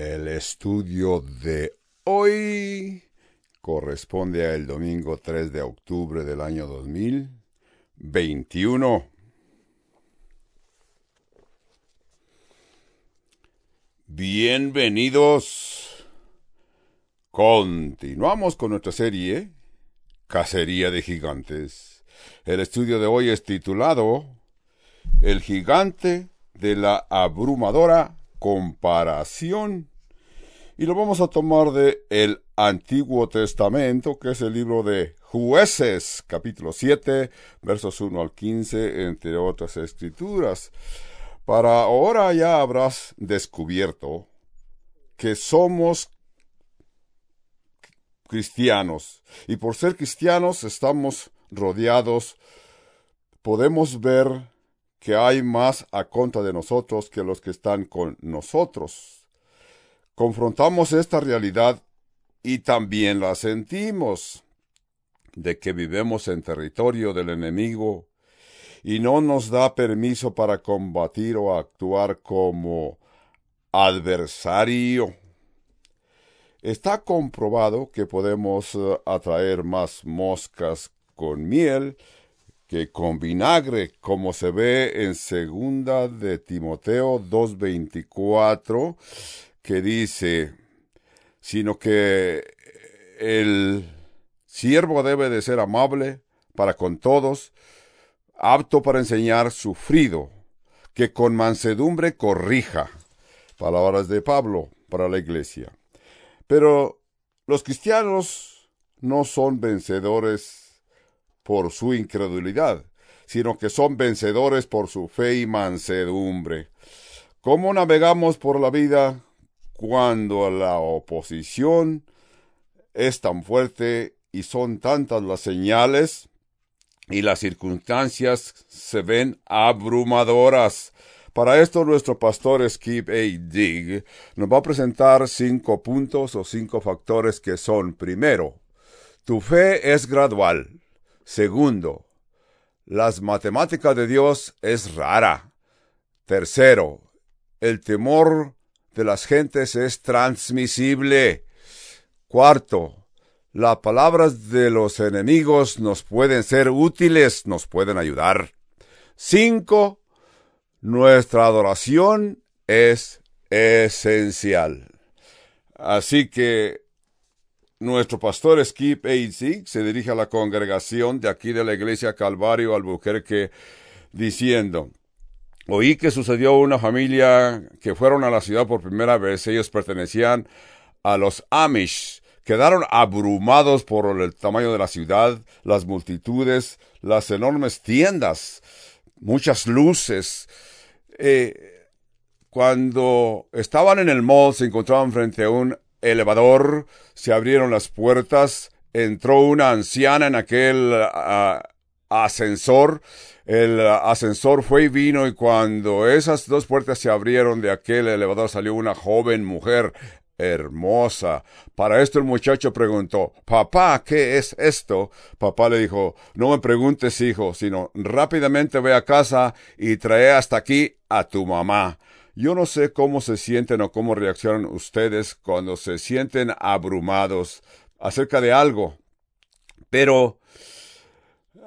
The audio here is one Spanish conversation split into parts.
El estudio de hoy corresponde al domingo 3 de octubre del año 2021. Bienvenidos. Continuamos con nuestra serie Cacería de Gigantes. El estudio de hoy es titulado El gigante de la abrumadora comparación. Y lo vamos a tomar de el Antiguo Testamento, que es el libro de Jueces, capítulo 7, versos 1 al 15, entre otras escrituras. Para ahora ya habrás descubierto que somos cristianos y por ser cristianos estamos rodeados, podemos ver que hay más a contra de nosotros que los que están con nosotros. Confrontamos esta realidad y también la sentimos, de que vivemos en territorio del enemigo y no nos da permiso para combatir o actuar como adversario. Está comprobado que podemos eh, atraer más moscas con miel que con vinagre, como se ve en segunda de Timoteo 2.24, que dice, sino que el siervo debe de ser amable para con todos, apto para enseñar, sufrido, que con mansedumbre corrija. Palabras de Pablo para la iglesia. Pero los cristianos no son vencedores por su incredulidad, sino que son vencedores por su fe y mansedumbre. ¿Cómo navegamos por la vida cuando la oposición es tan fuerte y son tantas las señales y las circunstancias se ven abrumadoras? Para esto nuestro pastor Skip A. Dig nos va a presentar cinco puntos o cinco factores que son, primero, tu fe es gradual. Segundo, las matemáticas de Dios es rara. Tercero, el temor de las gentes es transmisible. Cuarto, las palabras de los enemigos nos pueden ser útiles, nos pueden ayudar. Cinco, nuestra adoración es esencial. Así que nuestro pastor Skip A.C. se dirige a la congregación de aquí de la iglesia Calvario Albuquerque diciendo, oí que sucedió una familia que fueron a la ciudad por primera vez, ellos pertenecían a los Amish, quedaron abrumados por el tamaño de la ciudad, las multitudes, las enormes tiendas, muchas luces. Eh, cuando estaban en el mall se encontraban frente a un elevador, se abrieron las puertas, entró una anciana en aquel uh, ascensor, el ascensor fue y vino y cuando esas dos puertas se abrieron de aquel elevador salió una joven mujer hermosa. Para esto el muchacho preguntó, Papá, ¿qué es esto? Papá le dijo, no me preguntes, hijo, sino rápidamente ve a casa y trae hasta aquí a tu mamá. Yo no sé cómo se sienten o cómo reaccionan ustedes cuando se sienten abrumados acerca de algo, pero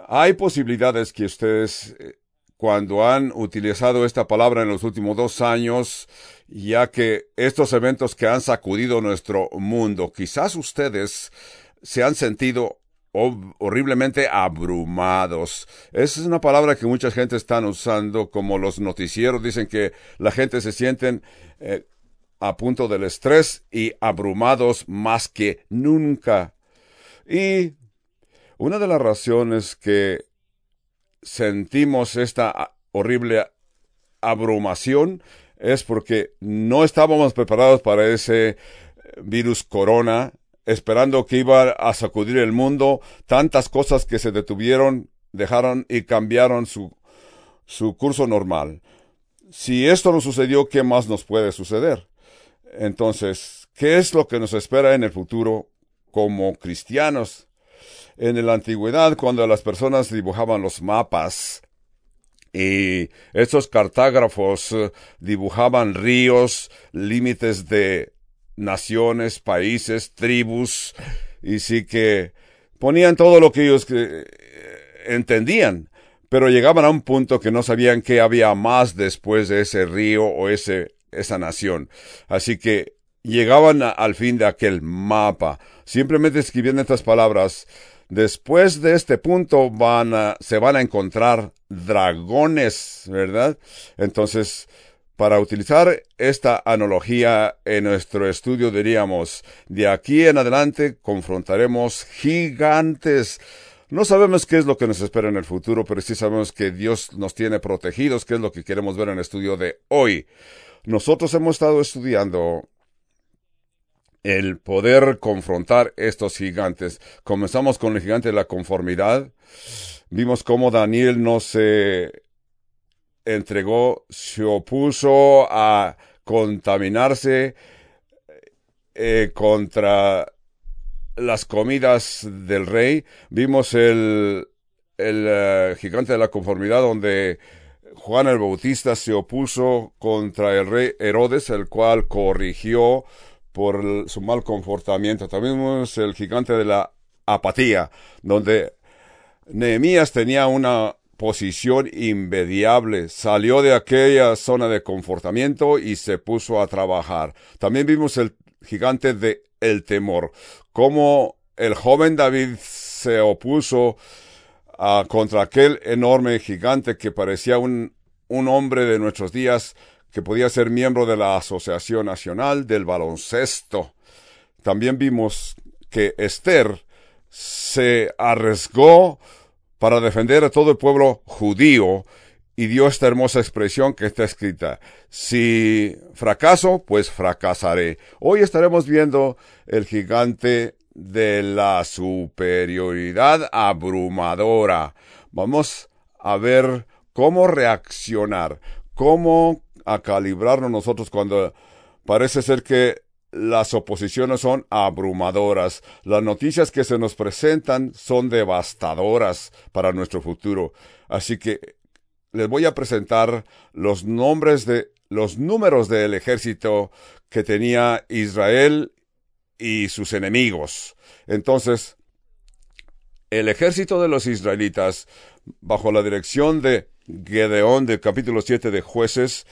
hay posibilidades que ustedes, eh, cuando han utilizado esta palabra en los últimos dos años, ya que estos eventos que han sacudido nuestro mundo, quizás ustedes se han sentido horriblemente abrumados. Esa es una palabra que mucha gente están usando como los noticieros dicen que la gente se sienten eh, a punto del estrés y abrumados más que nunca. Y una de las razones que sentimos esta horrible abrumación es porque no estábamos preparados para ese virus corona esperando que iba a sacudir el mundo, tantas cosas que se detuvieron, dejaron y cambiaron su, su curso normal. Si esto no sucedió, ¿qué más nos puede suceder? Entonces, ¿qué es lo que nos espera en el futuro como cristianos? En la antigüedad, cuando las personas dibujaban los mapas, y estos cartógrafos eh, dibujaban ríos, límites de naciones, países, tribus, y sí que ponían todo lo que ellos eh, entendían, pero llegaban a un punto que no sabían que había más después de ese río o ese, esa nación. Así que llegaban al fin de aquel mapa, simplemente escribiendo estas palabras, después de este punto van a, se van a encontrar dragones, ¿verdad? Entonces, para utilizar esta analogía en nuestro estudio diríamos, de aquí en adelante confrontaremos gigantes. No sabemos qué es lo que nos espera en el futuro, pero sí sabemos que Dios nos tiene protegidos, que es lo que queremos ver en el estudio de hoy. Nosotros hemos estado estudiando el poder confrontar estos gigantes. Comenzamos con el gigante de la conformidad. Vimos cómo Daniel no se entregó, se opuso a contaminarse eh, contra las comidas del rey. Vimos el, el eh, gigante de la conformidad donde Juan el Bautista se opuso contra el rey Herodes, el cual corrigió por su mal comportamiento. También vimos el gigante de la apatía, donde Nehemías tenía una posición inmediable, salió de aquella zona de confortamiento y se puso a trabajar. También vimos el gigante de el temor, cómo el joven David se opuso a, contra aquel enorme gigante que parecía un, un hombre de nuestros días que podía ser miembro de la Asociación Nacional del Baloncesto. También vimos que Esther se arriesgó para defender a todo el pueblo judío y dio esta hermosa expresión que está escrita. Si fracaso, pues fracasaré. Hoy estaremos viendo el gigante de la superioridad abrumadora. Vamos a ver cómo reaccionar, cómo a calibrarnos nosotros cuando parece ser que las oposiciones son abrumadoras. Las noticias que se nos presentan son devastadoras para nuestro futuro. Así que les voy a presentar los nombres de los números del ejército que tenía Israel y sus enemigos. Entonces, el ejército de los israelitas, bajo la dirección de Gedeón del capítulo 7 de jueces,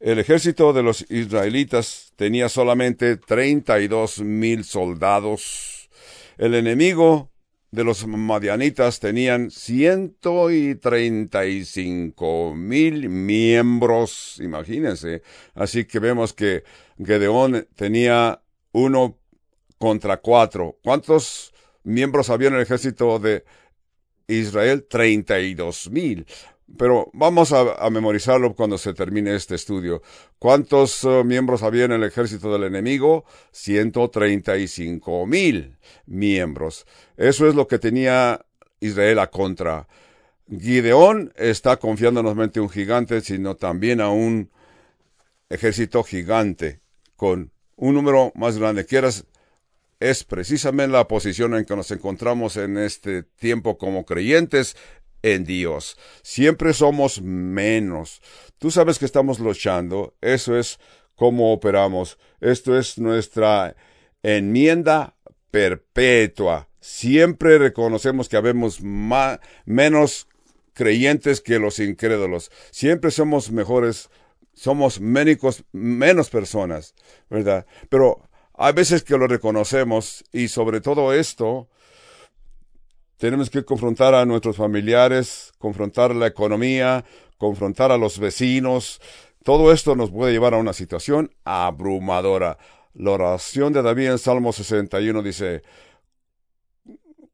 el ejército de los israelitas tenía solamente treinta y dos mil soldados. El enemigo de los madianitas tenían ciento y treinta y cinco mil miembros, imagínense. Así que vemos que Gedeón tenía uno contra cuatro. ¿Cuántos miembros había en el ejército de Israel? Treinta y dos mil. Pero vamos a, memorizarlo cuando se termine este estudio. ¿Cuántos uh, miembros había en el ejército del enemigo? 135 mil miembros. Eso es lo que tenía Israel a contra. Gideón está confiando no solamente en un gigante, sino también a un ejército gigante con un número más grande. Quieras, es precisamente la posición en que nos encontramos en este tiempo como creyentes en Dios. Siempre somos menos. Tú sabes que estamos luchando. Eso es cómo operamos. Esto es nuestra enmienda perpetua. Siempre reconocemos que habemos más, menos creyentes que los incrédulos. Siempre somos mejores, somos médicos, menos personas, ¿verdad? Pero hay veces que lo reconocemos y sobre todo esto, tenemos que confrontar a nuestros familiares, confrontar la economía, confrontar a los vecinos. Todo esto nos puede llevar a una situación abrumadora. La oración de David en Salmo 61 dice,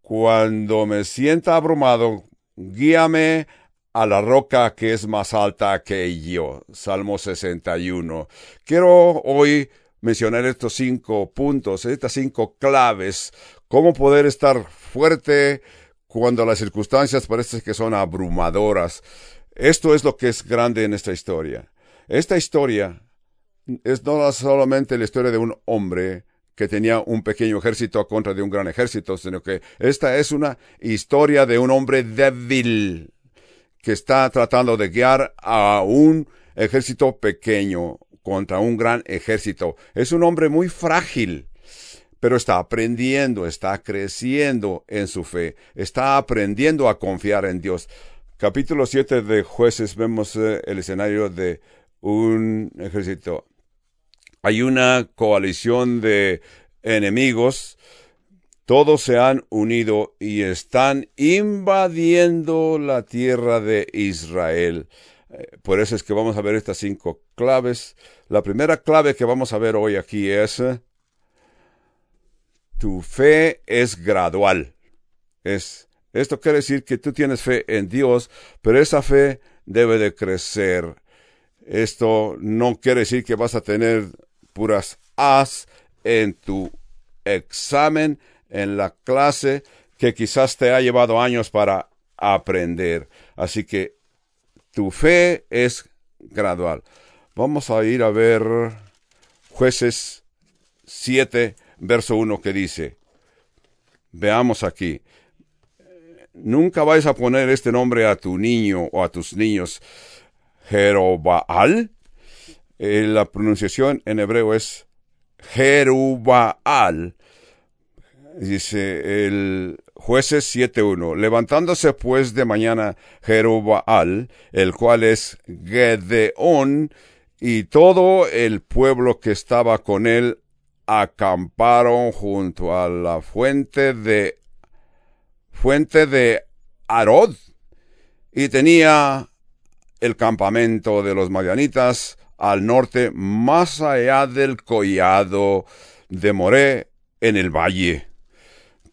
Cuando me sienta abrumado, guíame a la roca que es más alta que yo. Salmo 61. Quiero hoy mencionar estos cinco puntos, estas cinco claves, cómo poder estar fuerte cuando las circunstancias parecen que son abrumadoras. Esto es lo que es grande en esta historia. Esta historia es no solamente la historia de un hombre que tenía un pequeño ejército a contra de un gran ejército, sino que esta es una historia de un hombre débil que está tratando de guiar a un ejército pequeño. Contra un gran ejército. Es un hombre muy frágil, pero está aprendiendo, está creciendo en su fe, está aprendiendo a confiar en Dios. Capítulo 7 de jueces vemos eh, el escenario de un ejército. Hay una coalición de enemigos, todos se han unido y están invadiendo la tierra de Israel. Eh, por eso es que vamos a ver estas cinco claves. La primera clave que vamos a ver hoy aquí es tu fe es gradual. Es, esto quiere decir que tú tienes fe en Dios, pero esa fe debe de crecer. Esto no quiere decir que vas a tener puras As en tu examen, en la clase, que quizás te ha llevado años para aprender. Así que tu fe es gradual. Vamos a ir a ver jueces 7, verso 1 que dice, veamos aquí, nunca vais a poner este nombre a tu niño o a tus niños, Jerobaal. Eh, la pronunciación en hebreo es Jerubaal. Dice el jueces 7.1. Levantándose pues de mañana Jerubaal, el cual es Gedeón, y todo el pueblo que estaba con él acamparon junto a la fuente de fuente de Arod y tenía el campamento de los madianitas al norte más allá del collado de Moré en el valle.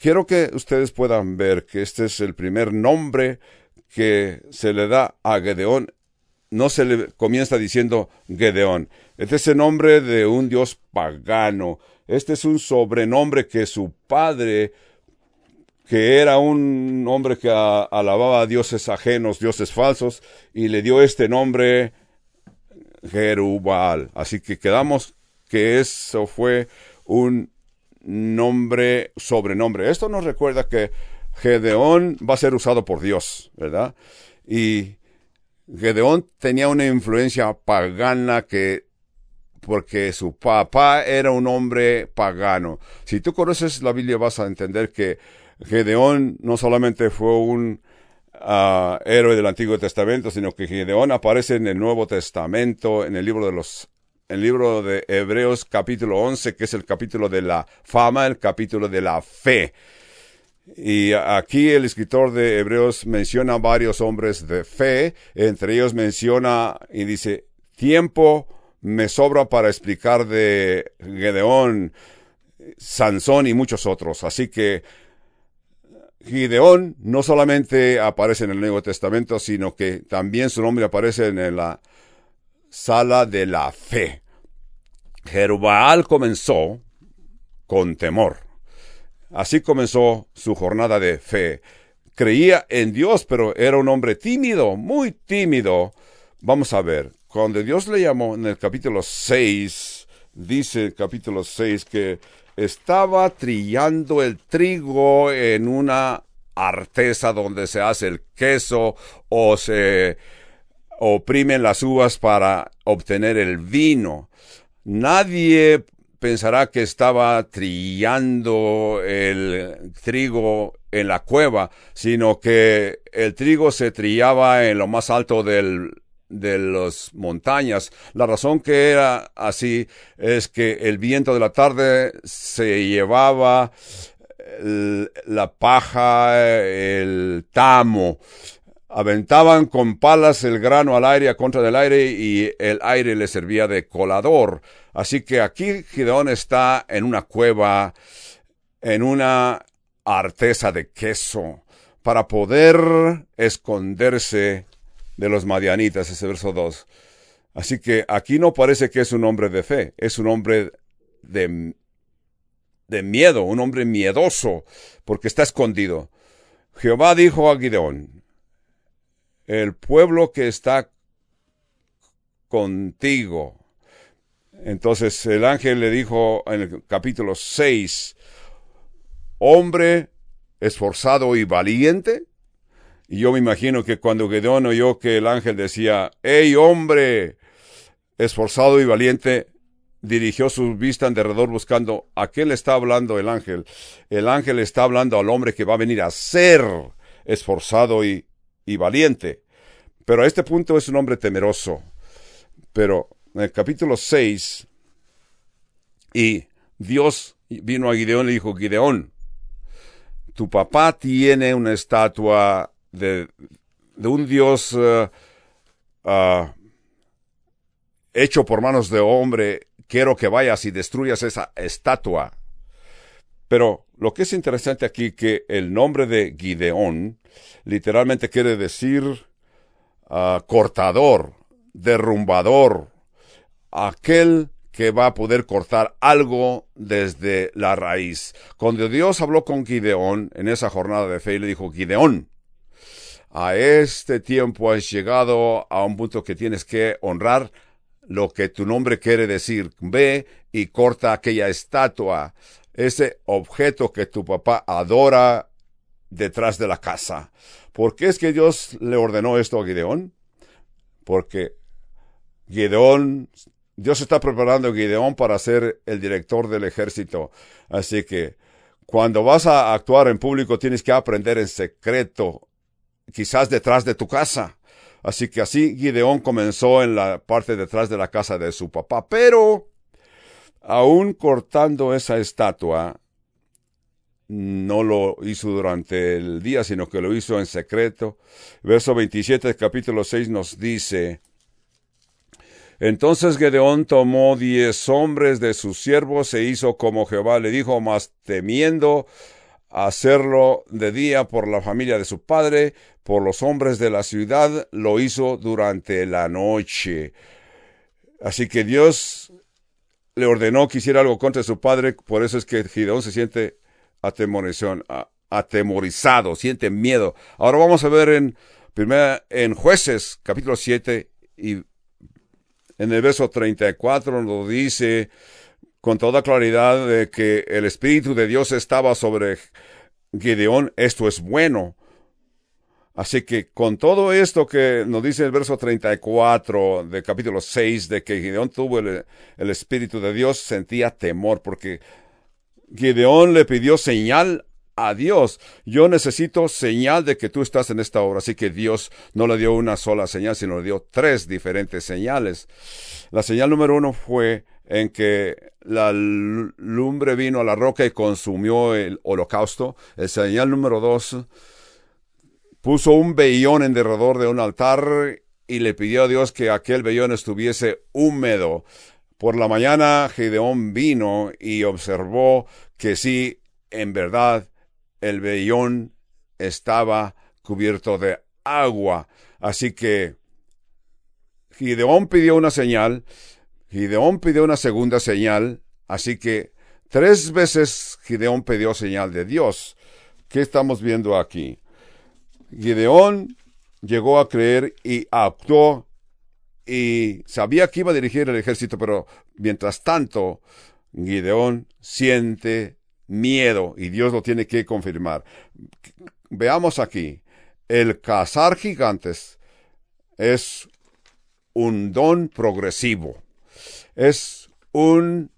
Quiero que ustedes puedan ver que este es el primer nombre que se le da a Gedeón. No se le comienza diciendo Gedeón. Este es el nombre de un dios pagano. Este es un sobrenombre que su padre, que era un hombre que alababa a dioses ajenos, dioses falsos, y le dio este nombre Jerubal. Así que quedamos que eso fue un nombre, sobrenombre. Esto nos recuerda que Gedeón va a ser usado por Dios, ¿verdad? Y Gedeón tenía una influencia pagana que porque su papá era un hombre pagano. Si tú conoces la Biblia vas a entender que Gedeón no solamente fue un uh, héroe del Antiguo Testamento, sino que Gedeón aparece en el Nuevo Testamento, en el libro de los el libro de Hebreos capítulo 11, que es el capítulo de la fama, el capítulo de la fe. Y aquí el escritor de Hebreos menciona varios hombres de fe, entre ellos menciona y dice, tiempo me sobra para explicar de Gedeón, Sansón y muchos otros. Así que Gideón no solamente aparece en el Nuevo Testamento, sino que también su nombre aparece en la sala de la fe. Jerubaal comenzó con temor. Así comenzó su jornada de fe. Creía en Dios, pero era un hombre tímido, muy tímido. Vamos a ver, cuando Dios le llamó en el capítulo 6, dice el capítulo 6 que estaba trillando el trigo en una artesa donde se hace el queso o se oprimen las uvas para obtener el vino. Nadie pensará que estaba trillando el trigo en la cueva, sino que el trigo se trillaba en lo más alto de las montañas. La razón que era así es que el viento de la tarde se llevaba la paja, el tamo, aventaban con palas el grano al aire a contra del aire y el aire le servía de colador. Así que aquí Gideón está en una cueva, en una artesa de queso, para poder esconderse de los madianitas, ese verso 2. Así que aquí no parece que es un hombre de fe, es un hombre de, de miedo, un hombre miedoso, porque está escondido. Jehová dijo a Gideón, el pueblo que está contigo. Entonces el ángel le dijo en el capítulo 6, hombre esforzado y valiente, y yo me imagino que cuando Gedeón oyó que el ángel decía, ¡Ey, hombre! esforzado y valiente, dirigió su vista en derredor buscando a qué le está hablando el ángel. El ángel está hablando al hombre que va a venir a ser esforzado y, y valiente. Pero a este punto es un hombre temeroso. Pero en el capítulo 6, y Dios vino a Gideón y le dijo, Gideón, tu papá tiene una estatua de, un Dios uh, uh, hecho por manos de hombre. Quiero que vayas y destruyas esa estatua. Pero lo que es interesante aquí que el nombre de Gideón literalmente quiere decir uh, cortador, derrumbador, aquel que va a poder cortar algo desde la raíz. Cuando Dios habló con Gideón en esa jornada de fe, le dijo, Gideón, a este tiempo has llegado a un punto que tienes que honrar lo que tu nombre quiere decir. Ve y corta aquella estatua, ese objeto que tu papá adora detrás de la casa. ¿Por qué es que Dios le ordenó esto a Gideón? Porque Gideón Dios está preparando a Gideón para ser el director del ejército. Así que cuando vas a actuar en público tienes que aprender en secreto, quizás detrás de tu casa. Así que así Gideón comenzó en la parte detrás de la casa de su papá. Pero, aún cortando esa estatua, no lo hizo durante el día, sino que lo hizo en secreto. Verso 27 del capítulo 6 nos dice, entonces Gedeón tomó diez hombres de sus siervos e hizo como Jehová le dijo, mas temiendo hacerlo de día por la familia de su padre, por los hombres de la ciudad, lo hizo durante la noche. Así que Dios le ordenó que hiciera algo contra su padre, por eso es que Gedeón se siente atemorizado, siente miedo. Ahora vamos a ver en, primera, en Jueces, capítulo 7 y en el verso 34 nos dice con toda claridad de que el Espíritu de Dios estaba sobre Gideón. Esto es bueno. Así que con todo esto que nos dice el verso 34 del capítulo 6 de que Gideón tuvo el, Espíritu de Dios, sentía temor porque Gideón le pidió señal a Dios. Yo necesito señal de que tú estás en esta obra. Así que Dios no le dio una sola señal, sino le dio tres diferentes señales. La señal número uno fue en que la lumbre vino a la roca y consumió el holocausto. El señal número dos puso un vellón en derredor de un altar y le pidió a Dios que aquel vellón estuviese húmedo. Por la mañana Gedeón vino y observó que sí, en verdad, el vellón estaba cubierto de agua. Así que Gideón pidió una señal, Gideón pidió una segunda señal, así que tres veces Gideón pidió señal de Dios. ¿Qué estamos viendo aquí? Gideón llegó a creer y actuó y sabía que iba a dirigir el ejército, pero mientras tanto, Gideón siente miedo y Dios lo tiene que confirmar. Veamos aquí, el cazar gigantes es un don progresivo, es un,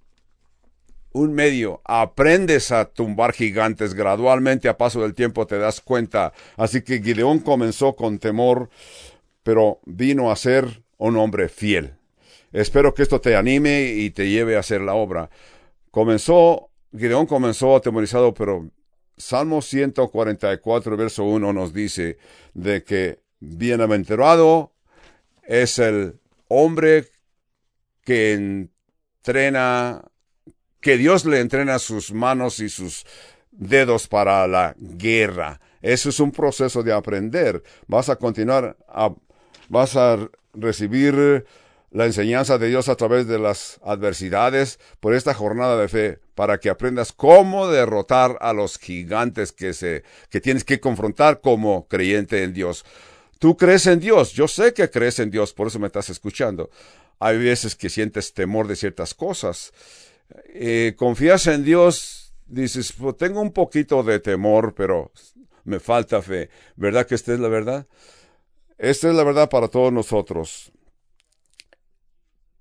un medio, aprendes a tumbar gigantes gradualmente a paso del tiempo te das cuenta. Así que Gideón comenzó con temor, pero vino a ser un hombre fiel. Espero que esto te anime y te lleve a hacer la obra. Comenzó Gideón comenzó atemorizado, pero Salmo 144, verso 1 nos dice de que bienaventurado es el hombre que entrena, que Dios le entrena sus manos y sus dedos para la guerra. Eso es un proceso de aprender. Vas a continuar, a, vas a recibir la enseñanza de Dios a través de las adversidades por esta jornada de fe para que aprendas cómo derrotar a los gigantes que se que tienes que confrontar como creyente en Dios. Tú crees en Dios, yo sé que crees en Dios, por eso me estás escuchando. Hay veces que sientes temor de ciertas cosas. Eh, confías en Dios, dices, pues tengo un poquito de temor, pero me falta fe. ¿Verdad que esta es la verdad? Esta es la verdad para todos nosotros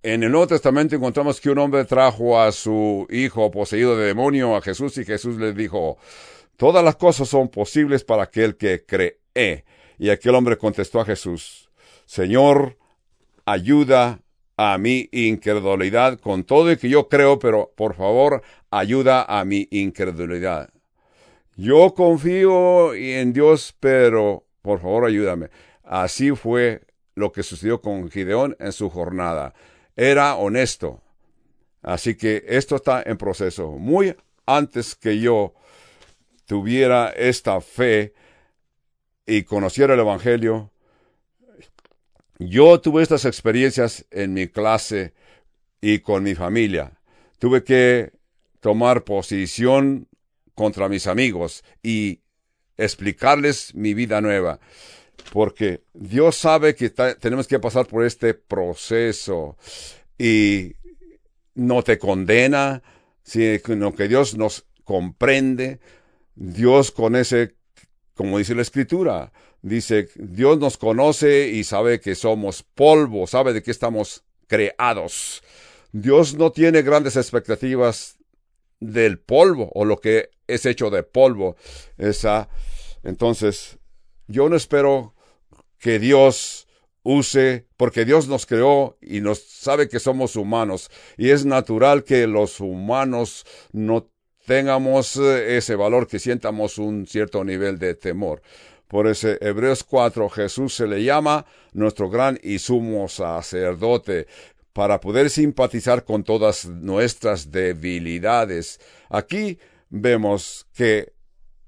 en el Nuevo Testamento encontramos que un hombre trajo a su hijo poseído de demonio a Jesús y Jesús le dijo, todas las cosas son posibles para aquel que cree. Y aquel hombre contestó a Jesús, Señor, ayuda a mi incredulidad con todo y que yo creo, pero por favor, ayuda a mi incredulidad. Yo confío en Dios, pero por favor ayúdame. Así fue lo que sucedió con Gideón en su jornada. Era honesto. Así que esto está en proceso. Muy antes que yo tuviera esta fe y conociera el Evangelio, yo tuve estas experiencias en mi clase y con mi familia. Tuve que tomar posición contra mis amigos y explicarles mi vida nueva. Porque Dios sabe que tenemos que pasar por este proceso y no te condena, sino que Dios nos comprende. Dios con ese, como dice la escritura, dice, Dios nos conoce y sabe que somos polvo, sabe de qué estamos creados. Dios no tiene grandes expectativas del polvo o lo que es hecho de polvo. Esa, entonces, yo no espero que Dios use, porque Dios nos creó y nos sabe que somos humanos y es natural que los humanos no tengamos eh, ese valor, que sientamos un cierto nivel de temor. Por ese Hebreos 4 Jesús se le llama nuestro gran y sumo sacerdote para poder simpatizar con todas nuestras debilidades. Aquí vemos que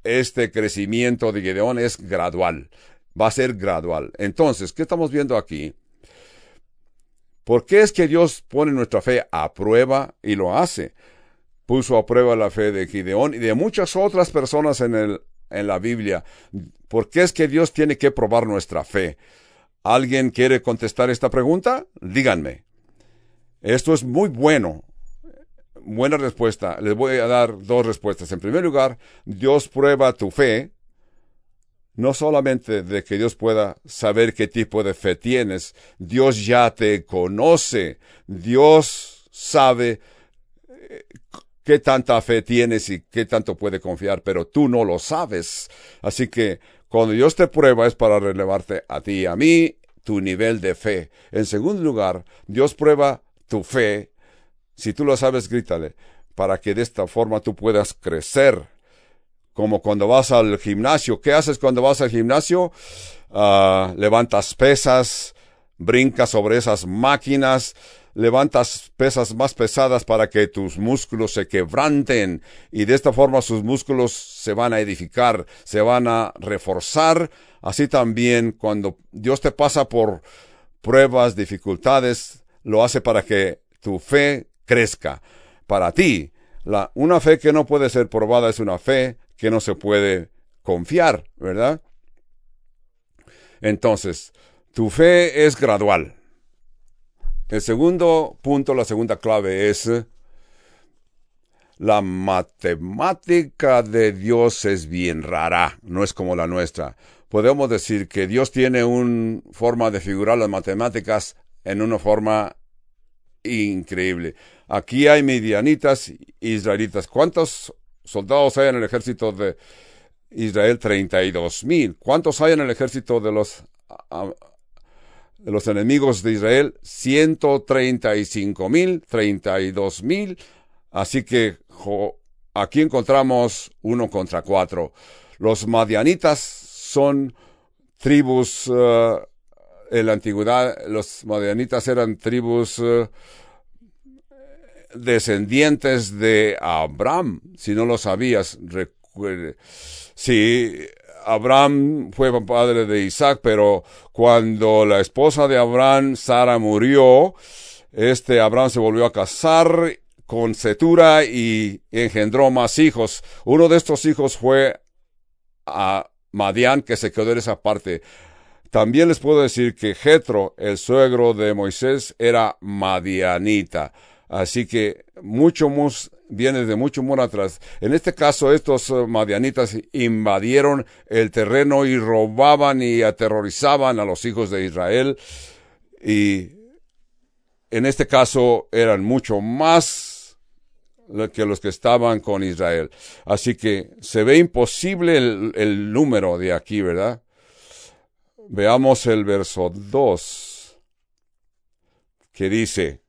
este crecimiento de Gedeón es gradual, va a ser gradual. Entonces, ¿qué estamos viendo aquí? ¿Por qué es que Dios pone nuestra fe a prueba y lo hace? Puso a prueba la fe de Gideón y de muchas otras personas en, el, en la Biblia. ¿Por qué es que Dios tiene que probar nuestra fe? ¿Alguien quiere contestar esta pregunta? Díganme. Esto es muy bueno. Buena respuesta. Les voy a dar dos respuestas. En primer lugar, Dios prueba tu fe, no solamente de que Dios pueda saber qué tipo de fe tienes, Dios ya te conoce, Dios sabe eh, qué tanta fe tienes y qué tanto puede confiar, pero tú no lo sabes. Así que cuando Dios te prueba es para relevarte a ti y a mí tu nivel de fe. En segundo lugar, Dios prueba tu fe, si tú lo sabes, grítale, para que de esta forma tú puedas crecer. Como cuando vas al gimnasio. ¿Qué haces cuando vas al gimnasio? Ah, levantas pesas, brincas sobre esas máquinas, levantas pesas más pesadas para que tus músculos se quebranten y de esta forma sus músculos se van a edificar, se van a reforzar. Así también cuando Dios te pasa por pruebas, dificultades, lo hace para que tu fe crezca. Para ti, la, una fe que no puede ser probada es una fe que no se puede confiar, ¿verdad? Entonces, tu fe es gradual. El segundo punto, la segunda clave es la matemática de Dios es bien rara, no es como la nuestra. Podemos decir que Dios tiene una forma de figurar las matemáticas en una forma increíble. Aquí hay medianitas israelitas. ¿Cuántos soldados hay en el ejército de Israel? 32 mil. ¿Cuántos hay en el ejército de los, los enemigos de Israel? 135 mil, 32 mil. Así que aquí encontramos uno contra cuatro. Los madianitas son tribus uh, en la antigüedad los madianitas eran tribus eh, descendientes de Abraham, si no lo sabías, recuerde. Sí, Abraham fue padre de Isaac, pero cuando la esposa de Abraham, Sara, murió, este Abraham se volvió a casar con Setura y engendró más hijos. Uno de estos hijos fue a Madián, que se quedó en esa parte. También les puedo decir que Jetro, el suegro de Moisés, era madianita. Así que mucho mus viene de mucho muy atrás. En este caso, estos eh, madianitas invadieron el terreno y robaban y aterrorizaban a los hijos de Israel. Y en este caso eran mucho más que los que estaban con Israel. Así que se ve imposible el, el número de aquí, ¿verdad? Veamos el verso 2, que dice,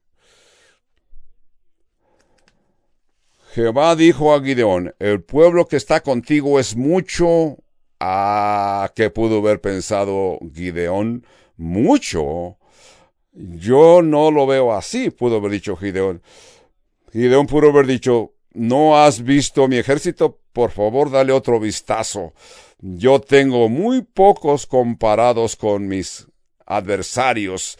Jehová dijo a Gideón, el pueblo que está contigo es mucho. Ah, ¿qué pudo haber pensado Gideón? Mucho. Yo no lo veo así, pudo haber dicho Gideón. Gideón pudo haber dicho, ¿no has visto mi ejército? Por favor, dale otro vistazo. Yo tengo muy pocos comparados con mis adversarios.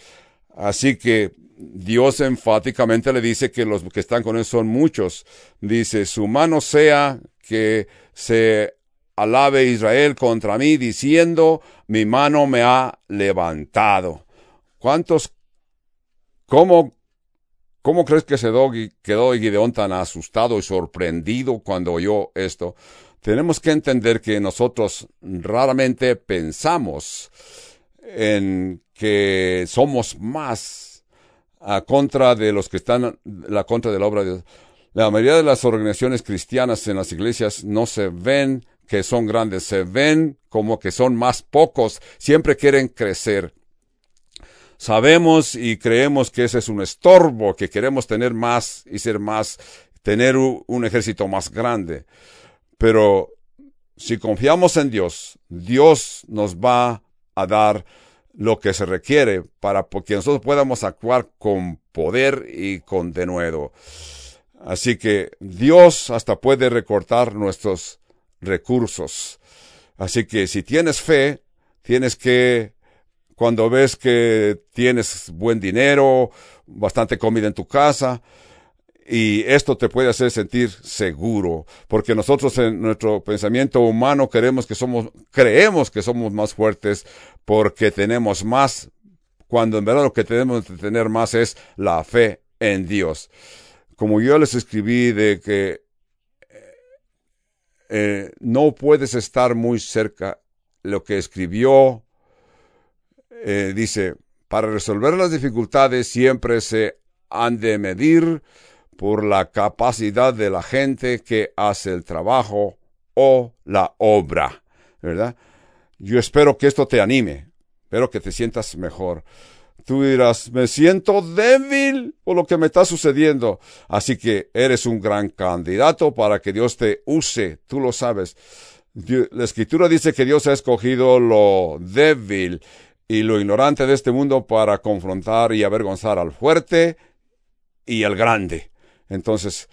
Así que Dios enfáticamente le dice que los que están con él son muchos. Dice, su mano sea que se alabe Israel contra mí, diciendo, mi mano me ha levantado. ¿Cuántos, cómo, cómo crees que se quedó Gideón tan asustado y sorprendido cuando oyó esto? Tenemos que entender que nosotros raramente pensamos en que somos más a contra de los que están la contra de la obra de Dios. La mayoría de las organizaciones cristianas en las iglesias no se ven que son grandes, se ven como que son más pocos, siempre quieren crecer. Sabemos y creemos que ese es un estorbo, que queremos tener más y ser más, tener un ejército más grande. Pero si confiamos en Dios, Dios nos va a dar lo que se requiere para que nosotros podamos actuar con poder y con denuedo. Así que Dios hasta puede recortar nuestros recursos. Así que si tienes fe, tienes que, cuando ves que tienes buen dinero, bastante comida en tu casa, y esto te puede hacer sentir seguro, porque nosotros en nuestro pensamiento humano queremos que somos, creemos que somos más fuertes porque tenemos más, cuando en verdad lo que tenemos que tener más es la fe en Dios. Como yo les escribí de que eh, no puedes estar muy cerca, lo que escribió eh, dice, para resolver las dificultades siempre se han de medir por la capacidad de la gente que hace el trabajo o la obra, ¿verdad? Yo espero que esto te anime, espero que te sientas mejor. Tú dirás, me siento débil por lo que me está sucediendo. Así que eres un gran candidato para que Dios te use, tú lo sabes. La escritura dice que Dios ha escogido lo débil y lo ignorante de este mundo para confrontar y avergonzar al fuerte y al grande. Entonces,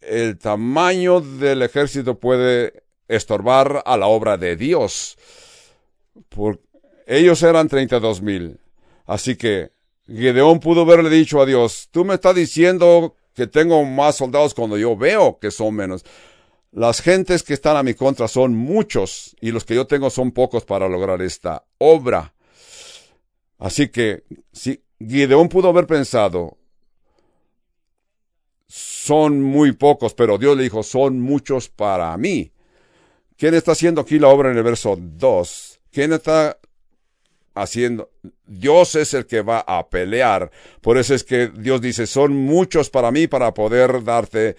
el tamaño del ejército puede estorbar a la obra de Dios. Por, ellos eran treinta dos mil. Así que Gedeón pudo haberle dicho a Dios, tú me estás diciendo que tengo más soldados cuando yo veo que son menos. Las gentes que están a mi contra son muchos y los que yo tengo son pocos para lograr esta obra. Así que si Gideón pudo haber pensado, son muy pocos, pero Dios le dijo, son muchos para mí. ¿Quién está haciendo aquí la obra en el verso 2? ¿Quién está haciendo? Dios es el que va a pelear. Por eso es que Dios dice, son muchos para mí para poder darte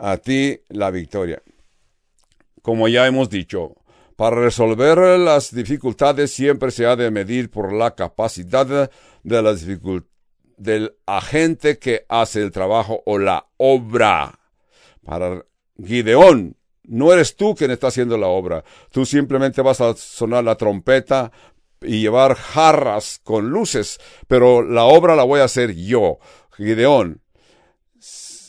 a ti la victoria. Como ya hemos dicho, para resolver las dificultades siempre se ha de medir por la capacidad de las dificultades del agente que hace el trabajo o la obra. Para Gideón, no eres tú quien está haciendo la obra. Tú simplemente vas a sonar la trompeta y llevar jarras con luces, pero la obra la voy a hacer yo, Gideón.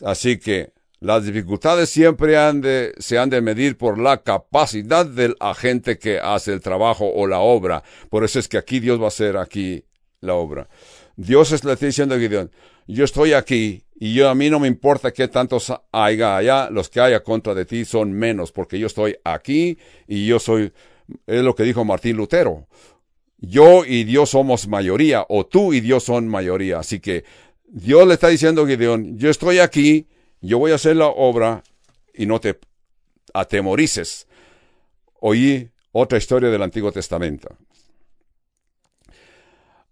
Así que las dificultades siempre han de, se han de medir por la capacidad del agente que hace el trabajo o la obra. Por eso es que aquí Dios va a hacer aquí la obra. Dios le está diciendo a Gideón, yo estoy aquí y yo a mí no me importa qué tantos haya allá, los que haya contra de ti son menos, porque yo estoy aquí y yo soy, es lo que dijo Martín Lutero. Yo y Dios somos mayoría, o tú y Dios son mayoría. Así que Dios le está diciendo a Gideón, yo estoy aquí, yo voy a hacer la obra y no te atemorices. Oí otra historia del Antiguo Testamento.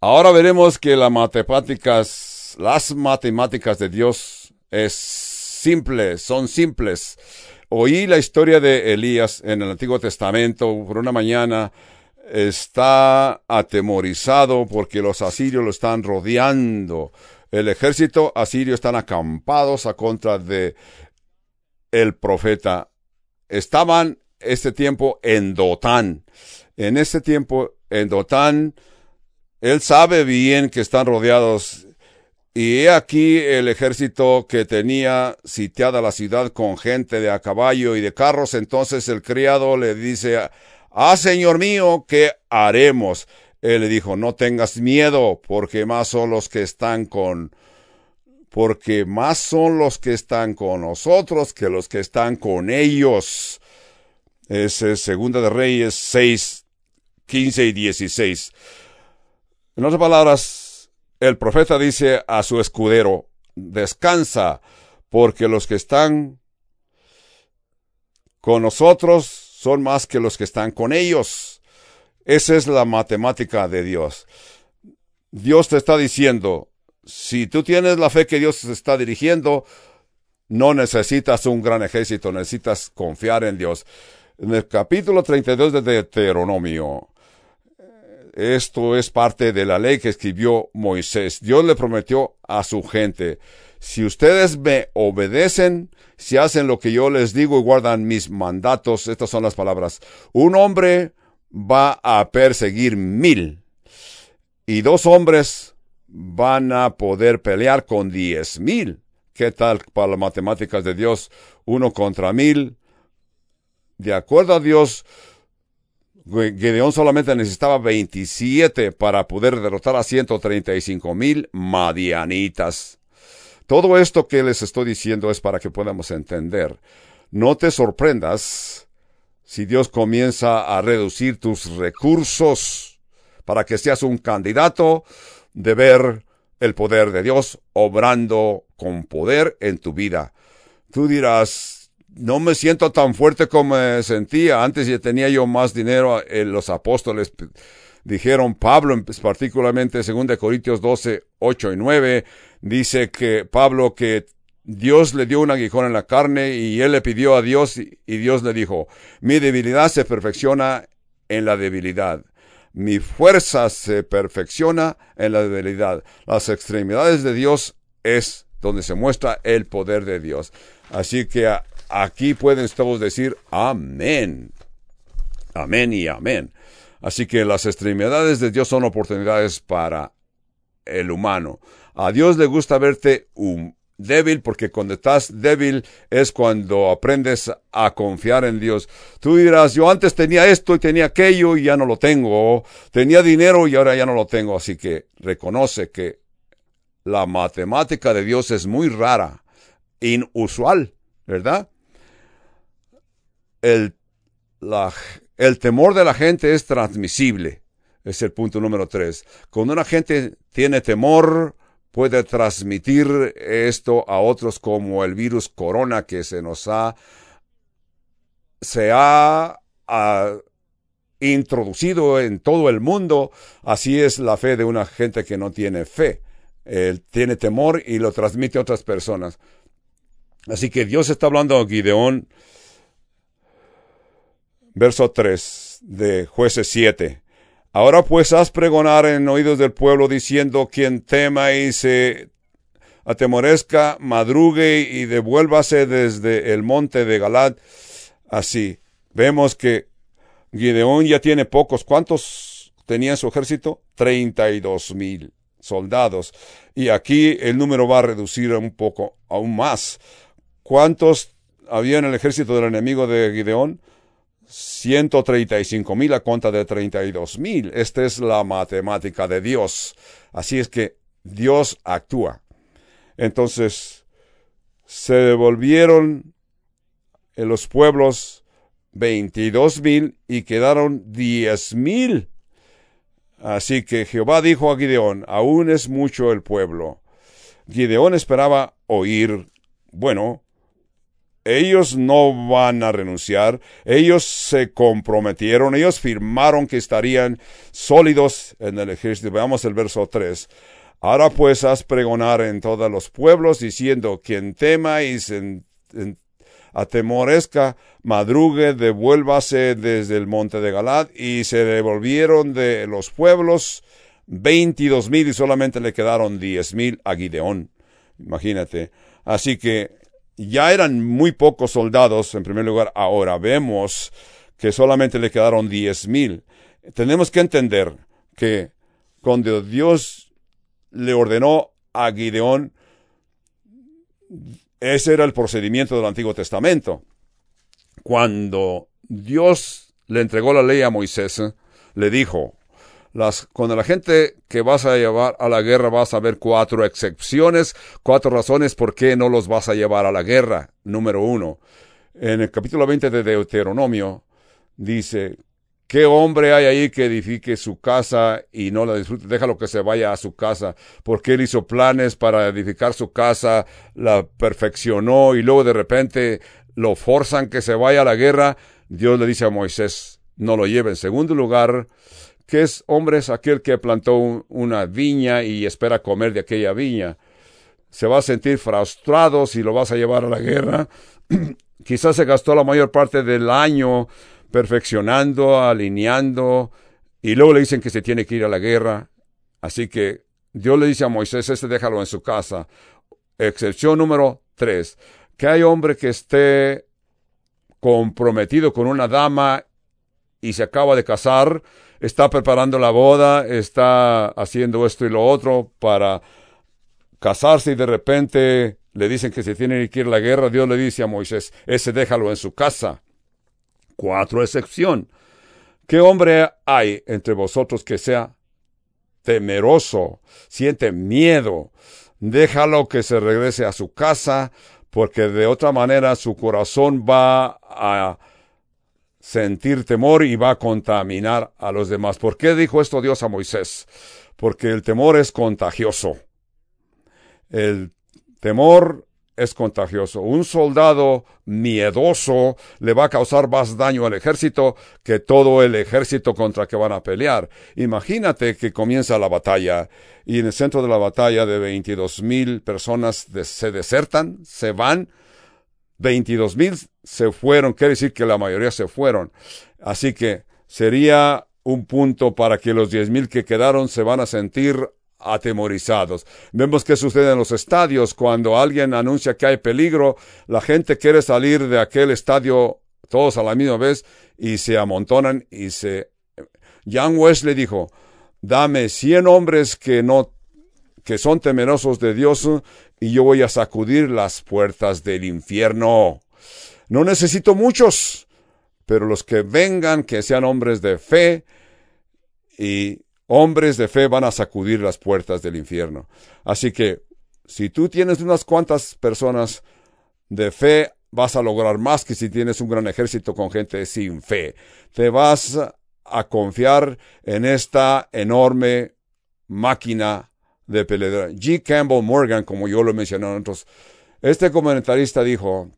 Ahora veremos que las matemáticas, las matemáticas de Dios es simple, son simples. Oí la historia de Elías en el Antiguo Testamento por una mañana. Está atemorizado porque los asirios lo están rodeando. El ejército asirio están acampados a contra de el profeta. Estaban este tiempo en Dotán. En ese tiempo en Dotán, él sabe bien que están rodeados y he aquí el ejército que tenía sitiada la ciudad con gente de a caballo y de carros. Entonces el criado le dice, Ah, Señor mío, ¿qué haremos? Él le dijo, no tengas miedo, porque más son los que están con, porque más son los que están con nosotros que los que están con ellos. Ese es Segunda de Reyes 6, 15 y 16. En otras palabras, el profeta dice a su escudero, descansa, porque los que están con nosotros son más que los que están con ellos. Esa es la matemática de Dios. Dios te está diciendo, si tú tienes la fe que Dios te está dirigiendo, no necesitas un gran ejército, necesitas confiar en Dios. En el capítulo 32 de Deuteronomio, esto es parte de la ley que escribió Moisés. Dios le prometió a su gente, si ustedes me obedecen, si hacen lo que yo les digo y guardan mis mandatos, estas son las palabras, un hombre va a perseguir mil y dos hombres van a poder pelear con diez mil. ¿Qué tal para las matemáticas de Dios? Uno contra mil. De acuerdo a Dios, Gedeón solamente necesitaba 27 para poder derrotar a 135 mil madianitas. Todo esto que les estoy diciendo es para que podamos entender. No te sorprendas si Dios comienza a reducir tus recursos para que seas un candidato de ver el poder de Dios obrando con poder en tu vida. Tú dirás, no me siento tan fuerte como me sentía. Antes ya tenía yo más dinero. Eh, los apóstoles dijeron, Pablo, particularmente 2 Corintios 12, 8 y 9, dice que Pablo que Dios le dio un aguijón en la carne y él le pidió a Dios y Dios le dijo, mi debilidad se perfecciona en la debilidad. Mi fuerza se perfecciona en la debilidad. Las extremidades de Dios es donde se muestra el poder de Dios. Así que Aquí pueden todos decir amén. Amén y amén. Así que las extremidades de Dios son oportunidades para el humano. A Dios le gusta verte un débil porque cuando estás débil es cuando aprendes a confiar en Dios. Tú dirás, yo antes tenía esto y tenía aquello y ya no lo tengo. Tenía dinero y ahora ya no lo tengo. Así que reconoce que la matemática de Dios es muy rara, inusual, ¿verdad? El, el temor de la gente es transmisible. Es el punto número tres. Cuando una gente tiene temor, puede transmitir esto a otros como el virus corona que se nos ha, se ha, introducido en todo el mundo. Así es la fe de una gente que no tiene fe. Él tiene temor y lo transmite a otras personas. Así que Dios está hablando a Gideón verso 3 de jueces 7. Ahora pues haz pregonar en oídos del pueblo diciendo quien tema y se atemorezca, madrugue y devuélvase desde el monte de Galad. Así, vemos que Gideón ya tiene pocos. ¿Cuántos tenía en su ejército? Treinta y dos mil soldados. Y aquí el número va a reducir un poco, aún más. ¿Cuántos había en el ejército del enemigo de Gideón? 135 mil a cuenta de 32 mil. Esta es la matemática de Dios. Así es que Dios actúa. Entonces, se devolvieron en los pueblos 22 mil y quedaron 10 mil. Así que Jehová dijo a Gideón, aún es mucho el pueblo. Gideón esperaba oír, bueno, ellos no van a renunciar, ellos se comprometieron, ellos firmaron que estarían sólidos en el ejército. Veamos el verso 3. Ahora pues haz pregonar en todos los pueblos, diciendo, quien tema y se atemorezca, madrugue, devuélvase desde el monte de Galad, y se devolvieron de los pueblos veintidós mil y solamente le quedaron diez mil a Gideón. Imagínate. Así que ya eran muy pocos soldados, en primer lugar, ahora vemos que solamente le quedaron diez mil. Tenemos que entender que cuando Dios le ordenó a Gideón, ese era el procedimiento del Antiguo Testamento. Cuando Dios le entregó la ley a Moisés, le dijo, las, cuando la gente que vas a llevar a la guerra vas a ver cuatro excepciones, cuatro razones por qué no los vas a llevar a la guerra. Número uno, en el capítulo 20 de Deuteronomio dice, ¿qué hombre hay ahí que edifique su casa y no la disfrute? Déjalo que se vaya a su casa, porque él hizo planes para edificar su casa, la perfeccionó y luego de repente lo forzan que se vaya a la guerra. Dios le dice a Moisés, no lo lleve. En segundo lugar, que es hombre es aquel que plantó una viña y espera comer de aquella viña. Se va a sentir frustrado si lo vas a llevar a la guerra. Quizás se gastó la mayor parte del año perfeccionando, alineando, y luego le dicen que se tiene que ir a la guerra. Así que Dios le dice a Moisés, este déjalo en su casa. Excepción número tres, que hay hombre que esté comprometido con una dama y se acaba de casar, está preparando la boda, está haciendo esto y lo otro para casarse y de repente le dicen que se tiene que ir a la guerra, Dios le dice a Moisés, ese déjalo en su casa. Cuatro excepción. ¿Qué hombre hay entre vosotros que sea temeroso, siente miedo? Déjalo que se regrese a su casa, porque de otra manera su corazón va a sentir temor y va a contaminar a los demás. ¿Por qué dijo esto Dios a Moisés? Porque el temor es contagioso. El temor es contagioso. Un soldado miedoso le va a causar más daño al ejército que todo el ejército contra que van a pelear. Imagínate que comienza la batalla y en el centro de la batalla de veintidós mil personas se desertan, se van, veintidós mil se fueron, quiere decir que la mayoría se fueron. Así que sería un punto para que los diez mil que quedaron se van a sentir atemorizados. Vemos que sucede en los estadios cuando alguien anuncia que hay peligro, la gente quiere salir de aquel estadio todos a la misma vez y se amontonan y se John Wesley dijo, "Dame cien hombres que no que son temerosos de Dios y yo voy a sacudir las puertas del infierno." No necesito muchos, pero los que vengan, que sean hombres de fe, y hombres de fe van a sacudir las puertas del infierno. Así que, si tú tienes unas cuantas personas de fe, vas a lograr más que si tienes un gran ejército con gente sin fe. Te vas a confiar en esta enorme máquina de peleadora. G. Campbell Morgan, como yo lo mencioné otros, este comentarista dijo,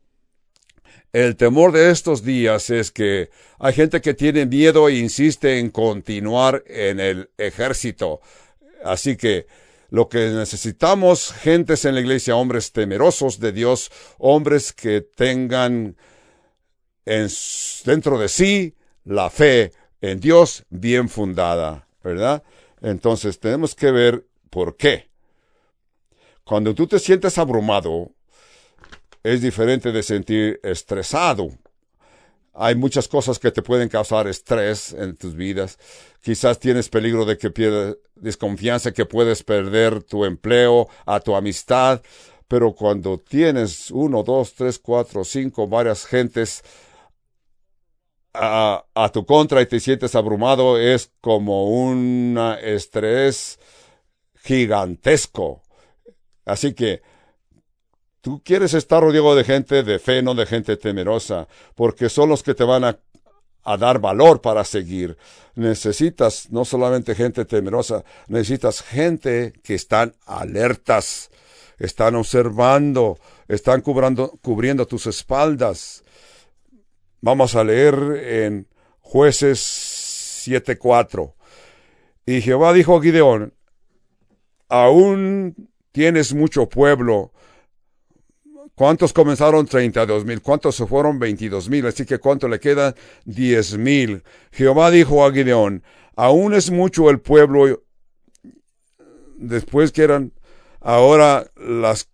el temor de estos días es que hay gente que tiene miedo e insiste en continuar en el ejército. Así que lo que necesitamos, gentes en la iglesia, hombres temerosos de Dios, hombres que tengan en, dentro de sí la fe en Dios bien fundada, ¿verdad? Entonces tenemos que ver por qué. Cuando tú te sientes abrumado, es diferente de sentir estresado. Hay muchas cosas que te pueden causar estrés en tus vidas. Quizás tienes peligro de que pierdas desconfianza, que puedes perder tu empleo, a tu amistad. Pero cuando tienes uno, dos, tres, cuatro, cinco, varias gentes a, a tu contra y te sientes abrumado, es como un estrés gigantesco. Así que Tú quieres estar rodeado de gente de fe, no de gente temerosa, porque son los que te van a, dar valor para seguir. Necesitas no solamente gente temerosa, necesitas gente que están alertas, están observando, están cubriendo tus espaldas. Vamos a leer en jueces 7.4. Y Jehová dijo a Gideón, aún tienes mucho pueblo. ¿Cuántos comenzaron? 32 mil. ¿Cuántos se fueron? 22 mil. Así que ¿cuánto le quedan? 10 mil. Jehová dijo a Gideón, aún es mucho el pueblo. Después que eran, ahora las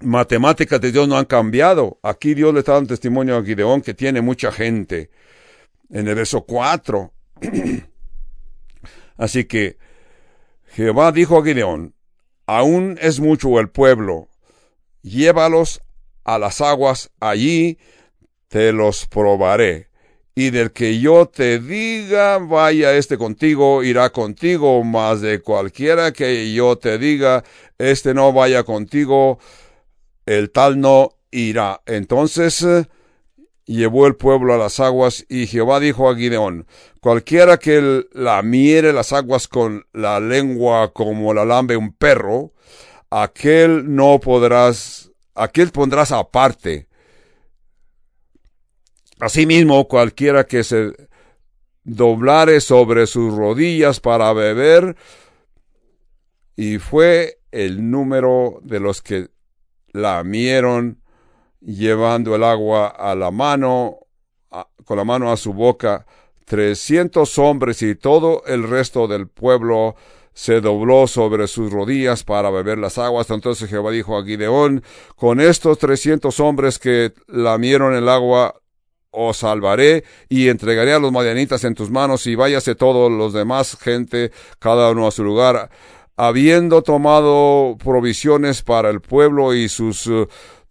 matemáticas de Dios no han cambiado. Aquí Dios le está dando testimonio a Gideón que tiene mucha gente. En el verso 4. Así que Jehová dijo a Gideón, aún es mucho el pueblo, llévalos a las aguas, allí te los probaré. Y del que yo te diga, vaya este contigo, irá contigo, mas de cualquiera que yo te diga, este no vaya contigo, el tal no irá. Entonces llevó el pueblo a las aguas, y Jehová dijo a Gideón, cualquiera que la miere las aguas con la lengua como la lambe un perro, aquel no podrás, aquel pondrás aparte. Asimismo, cualquiera que se doblare sobre sus rodillas para beber, y fue el número de los que lamieron llevando el agua a la mano, con la mano a su boca, trescientos hombres y todo el resto del pueblo se dobló sobre sus rodillas para beber las aguas. Entonces Jehová dijo a Gideón, con estos trescientos hombres que lamieron el agua, os salvaré y entregaré a los madianitas en tus manos y váyase todos los demás gente, cada uno a su lugar. Habiendo tomado provisiones para el pueblo y sus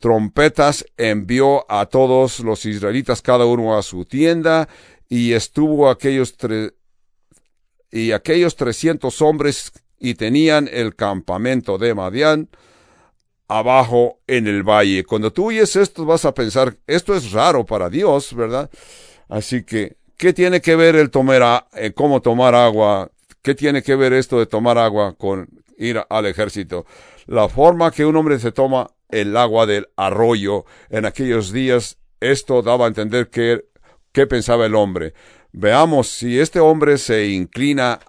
trompetas envió a todos los israelitas cada uno a su tienda y estuvo aquellos y aquellos trescientos hombres y tenían el campamento de Madián abajo en el valle. Cuando tú oyes esto vas a pensar, esto es raro para Dios, ¿verdad? Así que, ¿qué tiene que ver el tomar, eh, cómo tomar agua? ¿Qué tiene que ver esto de tomar agua con ir al ejército? La forma que un hombre se toma el agua del arroyo. En aquellos días esto daba a entender qué, qué pensaba el hombre. Veamos si este hombre se inclina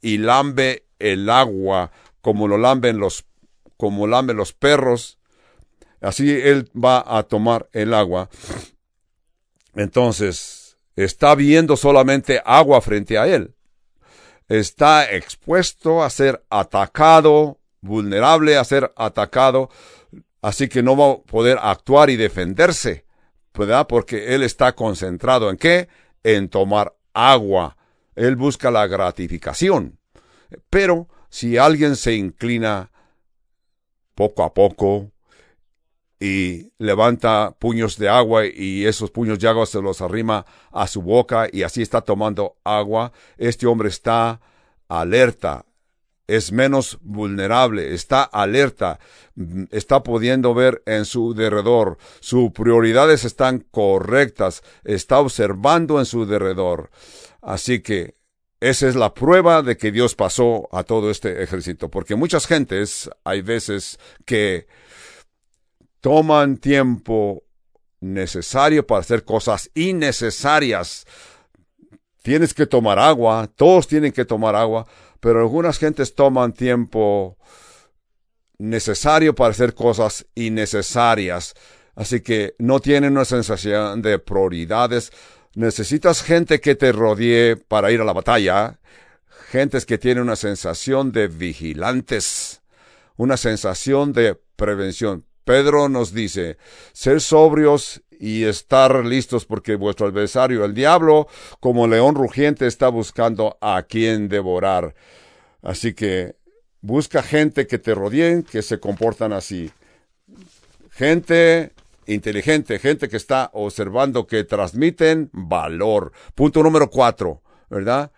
y lambe el agua como lo los, como lamben los perros. Así él va a tomar el agua. Entonces, está viendo solamente agua frente a él. Está expuesto a ser atacado, vulnerable a ser atacado Así que no va a poder actuar y defenderse, ¿verdad? Porque él está concentrado en qué? En tomar agua. Él busca la gratificación. Pero si alguien se inclina poco a poco y levanta puños de agua y esos puños de agua se los arrima a su boca y así está tomando agua, este hombre está alerta, es menos vulnerable, está alerta, está pudiendo ver en su derredor, sus prioridades están correctas, está observando en su derredor. Así que esa es la prueba de que Dios pasó a todo este ejército, porque muchas gentes hay veces que toman tiempo necesario para hacer cosas innecesarias. Tienes que tomar agua, todos tienen que tomar agua, pero algunas gentes toman tiempo necesario para hacer cosas innecesarias. Así que no tienen una sensación de prioridades. Necesitas gente que te rodee para ir a la batalla. Gentes que tienen una sensación de vigilantes. Una sensación de prevención. Pedro nos dice, ser sobrios y estar listos porque vuestro adversario, el diablo, como león rugiente, está buscando a quien devorar. Así que busca gente que te rodeen, que se comportan así. Gente inteligente, gente que está observando, que transmiten valor. Punto número cuatro, ¿verdad?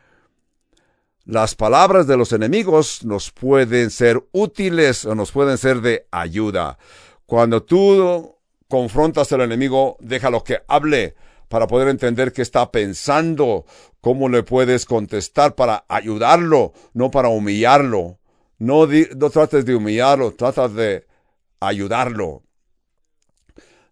Las palabras de los enemigos nos pueden ser útiles o nos pueden ser de ayuda. Cuando tú confrontas al enemigo, déjalo que hable para poder entender qué está pensando, cómo le puedes contestar para ayudarlo, no para humillarlo. No, no trates de humillarlo, trata de ayudarlo.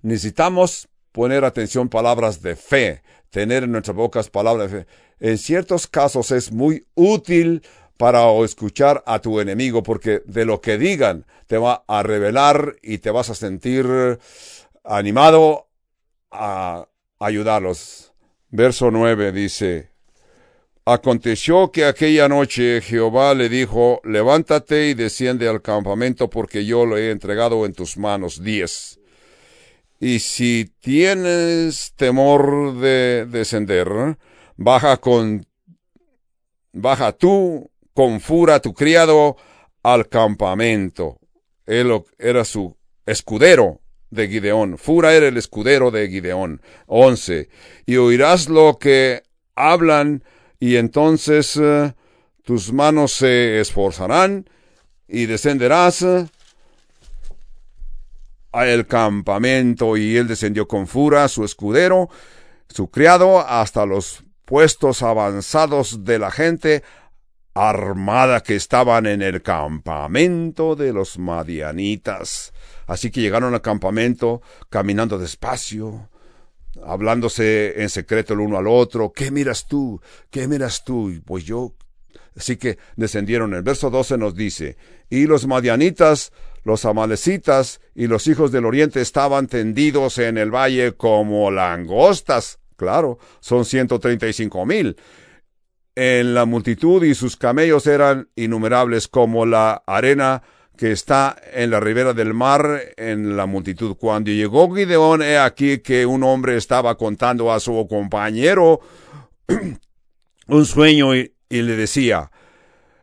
Necesitamos poner atención palabras de fe, tener en nuestras bocas palabras de fe. En ciertos casos es muy útil para escuchar a tu enemigo, porque de lo que digan te va a revelar y te vas a sentir animado a ayudarlos. Verso 9 dice, Aconteció que aquella noche Jehová le dijo, levántate y desciende al campamento porque yo lo he entregado en tus manos. 10. Y si tienes temor de descender, baja con, baja tú con fura tu criado al campamento. Él era su escudero de Gideón. Fura era el escudero de Gideón. 11. Y oirás lo que hablan y entonces eh, tus manos se esforzarán y descenderás eh, a el campamento y él descendió con fura su escudero, su criado, hasta los puestos avanzados de la gente armada que estaban en el campamento de los madianitas. Así que llegaron al campamento caminando despacio, hablándose en secreto el uno al otro. ¿Qué miras tú? ¿Qué miras tú? Pues yo. Así que descendieron. El verso 12 nos dice, y los madianitas, los amalecitas y los hijos del oriente estaban tendidos en el valle como langostas. Claro, son ciento treinta y cinco mil. En la multitud y sus camellos eran innumerables como la arena que está en la ribera del mar en la multitud. Cuando llegó Gideón, he aquí que un hombre estaba contando a su compañero un sueño y, le decía,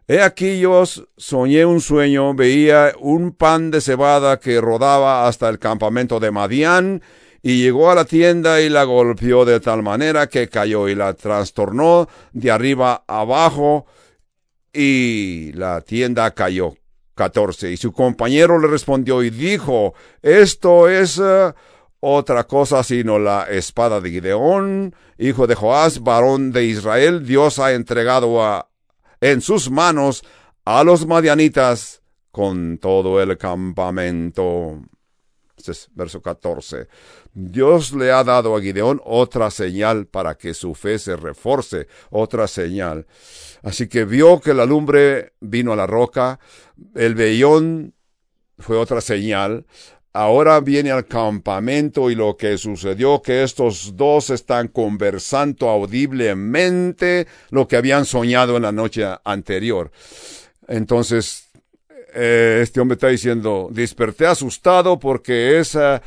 He aquí yo soñé un sueño, veía un pan de cebada que rodaba hasta el campamento de Madián, y llegó a la tienda y la golpeó de tal manera que cayó y la trastornó de arriba abajo, y la tienda cayó. 14. Y su compañero le respondió y dijo, esto es uh, otra cosa sino la espada de Gideón, hijo de Joás, varón de Israel, Dios ha entregado a, en sus manos a los madianitas con todo el campamento. Este es verso 14. Dios le ha dado a Gideón otra señal para que su fe se reforce, otra señal. Así que vio que la lumbre vino a la roca, el vellón fue otra señal. Ahora viene al campamento y lo que sucedió que estos dos están conversando audiblemente lo que habían soñado en la noche anterior. Entonces, eh, este hombre está diciendo, desperté asustado porque esa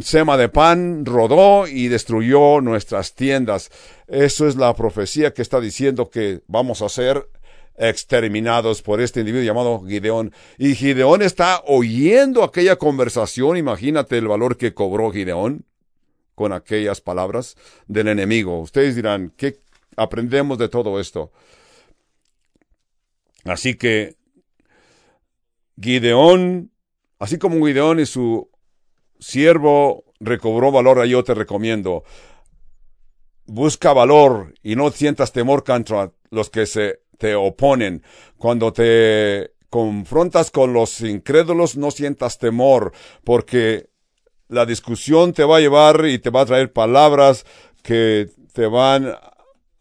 sema de pan rodó y destruyó nuestras tiendas. Eso es la profecía que está diciendo que vamos a ser exterminados por este individuo llamado Gideón. Y Gideón está oyendo aquella conversación. Imagínate el valor que cobró Gideón con aquellas palabras del enemigo. Ustedes dirán, ¿qué aprendemos de todo esto? Así que Gideón, así como Gideón y su siervo recobró valor, yo te recomiendo. Busca valor y no sientas temor contra los que se te oponen. Cuando te confrontas con los incrédulos, no sientas temor, porque la discusión te va a llevar y te va a traer palabras que te van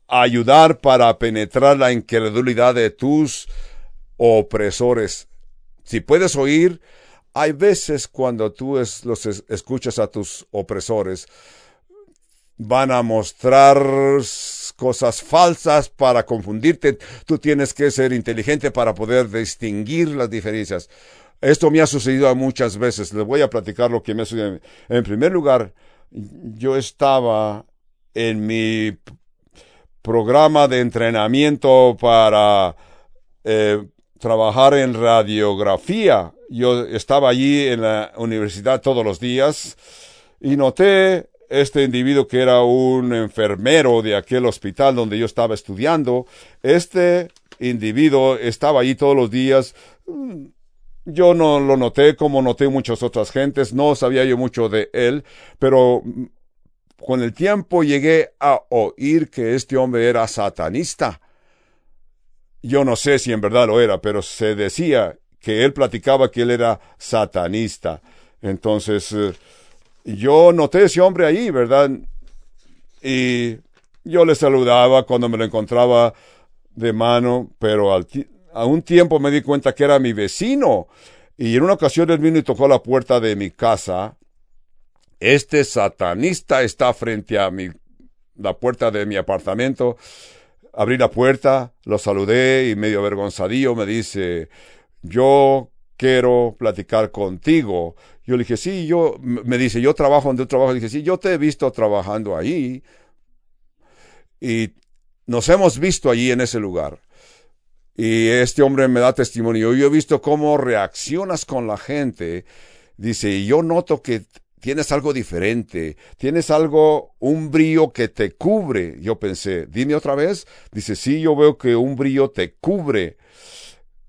a ayudar para penetrar la incredulidad de tus opresores. Si puedes oír, hay veces cuando tú los escuchas a tus opresores, van a mostrar cosas falsas para confundirte. Tú tienes que ser inteligente para poder distinguir las diferencias. Esto me ha sucedido muchas veces. Les voy a platicar lo que me ha sucedido. En primer lugar, yo estaba en mi programa de entrenamiento para eh, trabajar en radiografía. Yo estaba allí en la universidad todos los días y noté este individuo que era un enfermero de aquel hospital donde yo estaba estudiando. Este individuo estaba allí todos los días. Yo no lo noté como noté muchas otras gentes, no sabía yo mucho de él, pero con el tiempo llegué a oír que este hombre era satanista yo no sé si en verdad lo era, pero se decía que él platicaba que él era satanista. Entonces, eh, yo noté ese hombre ahí, ¿verdad? Y yo le saludaba cuando me lo encontraba de mano, pero al a un tiempo me di cuenta que era mi vecino. Y en una ocasión él vino y tocó la puerta de mi casa. Este satanista está frente a mi, la puerta de mi apartamento. Abrí la puerta, lo saludé y medio avergonzadillo me dice, yo quiero platicar contigo. Yo le dije, sí, yo, me dice, yo trabajo donde yo trabajo. Le dije, sí, yo te he visto trabajando ahí. Y nos hemos visto allí en ese lugar. Y este hombre me da testimonio. Yo he visto cómo reaccionas con la gente. Dice, y yo noto que tienes algo diferente, tienes algo, un brillo que te cubre. Yo pensé, dime otra vez. Dice, sí, yo veo que un brillo te cubre,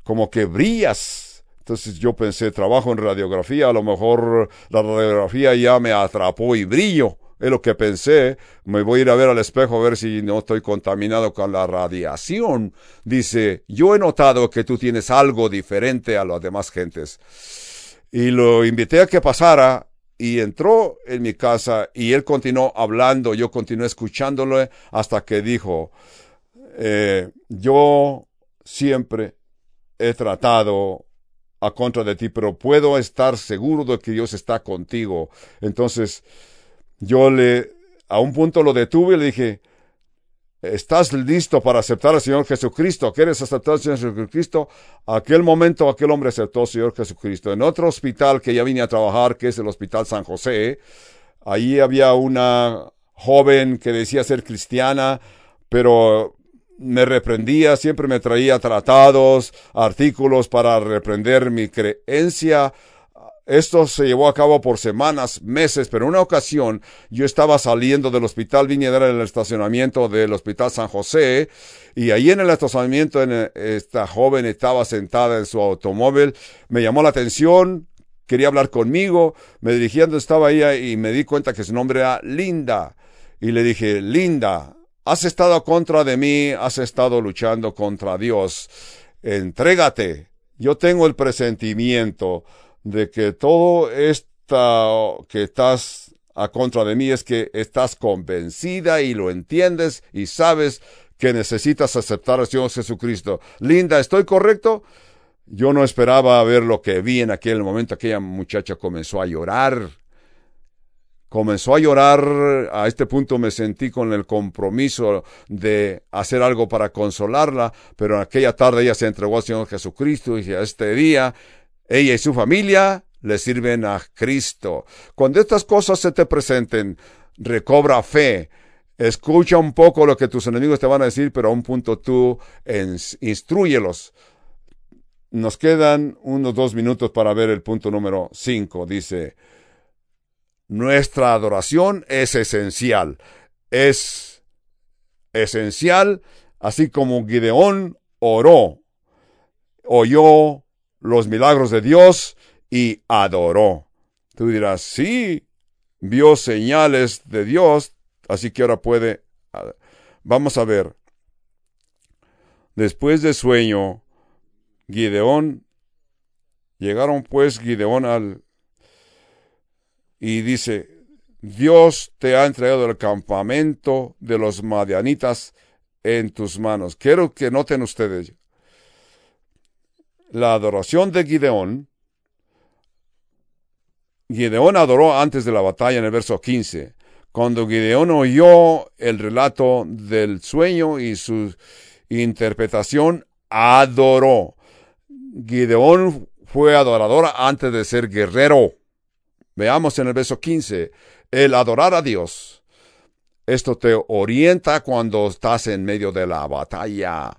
como que brillas. Entonces yo pensé, trabajo en radiografía, a lo mejor la radiografía ya me atrapó y brillo es lo que pensé, me voy a ir a ver al espejo a ver si no estoy contaminado con la radiación. Dice, yo he notado que tú tienes algo diferente a las demás gentes. Y lo invité a que pasara y entró en mi casa y él continuó hablando, yo continué escuchándolo hasta que dijo, eh, yo siempre he tratado a contra de ti, pero puedo estar seguro de que Dios está contigo. Entonces, yo le, a un punto lo detuve y le dije, ¿estás listo para aceptar al Señor Jesucristo? ¿Quieres aceptar al Señor Jesucristo? Aquel momento aquel hombre aceptó al Señor Jesucristo. En otro hospital que ya vine a trabajar, que es el Hospital San José, ahí había una joven que decía ser cristiana, pero me reprendía, siempre me traía tratados, artículos para reprender mi creencia esto se llevó a cabo por semanas, meses, pero una ocasión yo estaba saliendo del hospital Viñedera en el estacionamiento del hospital San José y ahí en el estacionamiento esta joven estaba sentada en su automóvil, me llamó la atención, quería hablar conmigo, me dirigí donde estaba ella y me di cuenta que su nombre era Linda. Y le dije, Linda, has estado contra de mí, has estado luchando contra Dios, entrégate, yo tengo el presentimiento de que todo esto que estás a contra de mí es que estás convencida y lo entiendes y sabes que necesitas aceptar a Señor Jesucristo. Linda, ¿estoy correcto? Yo no esperaba ver lo que vi en aquel momento. Aquella muchacha comenzó a llorar. Comenzó a llorar. A este punto me sentí con el compromiso de hacer algo para consolarla. Pero en aquella tarde ella se entregó al Señor Jesucristo y a este día ella y su familia le sirven a Cristo. Cuando estas cosas se te presenten, recobra fe. Escucha un poco lo que tus enemigos te van a decir, pero a un punto tú instruyelos. Nos quedan unos dos minutos para ver el punto número cinco. Dice, nuestra adoración es esencial. Es esencial, así como Gideón oró, oyó los milagros de Dios y adoró. Tú dirás, sí, vio señales de Dios, así que ahora puede... Vamos a ver. Después de sueño, Gideón, llegaron pues Gideón al... y dice, Dios te ha entregado el campamento de los madianitas en tus manos. Quiero que noten ustedes, la adoración de Gideón, Gideón adoró antes de la batalla en el verso 15. Cuando Gideón oyó el relato del sueño y su interpretación, adoró. Gideón fue adorador antes de ser guerrero. Veamos en el verso 15, el adorar a Dios. Esto te orienta cuando estás en medio de la batalla.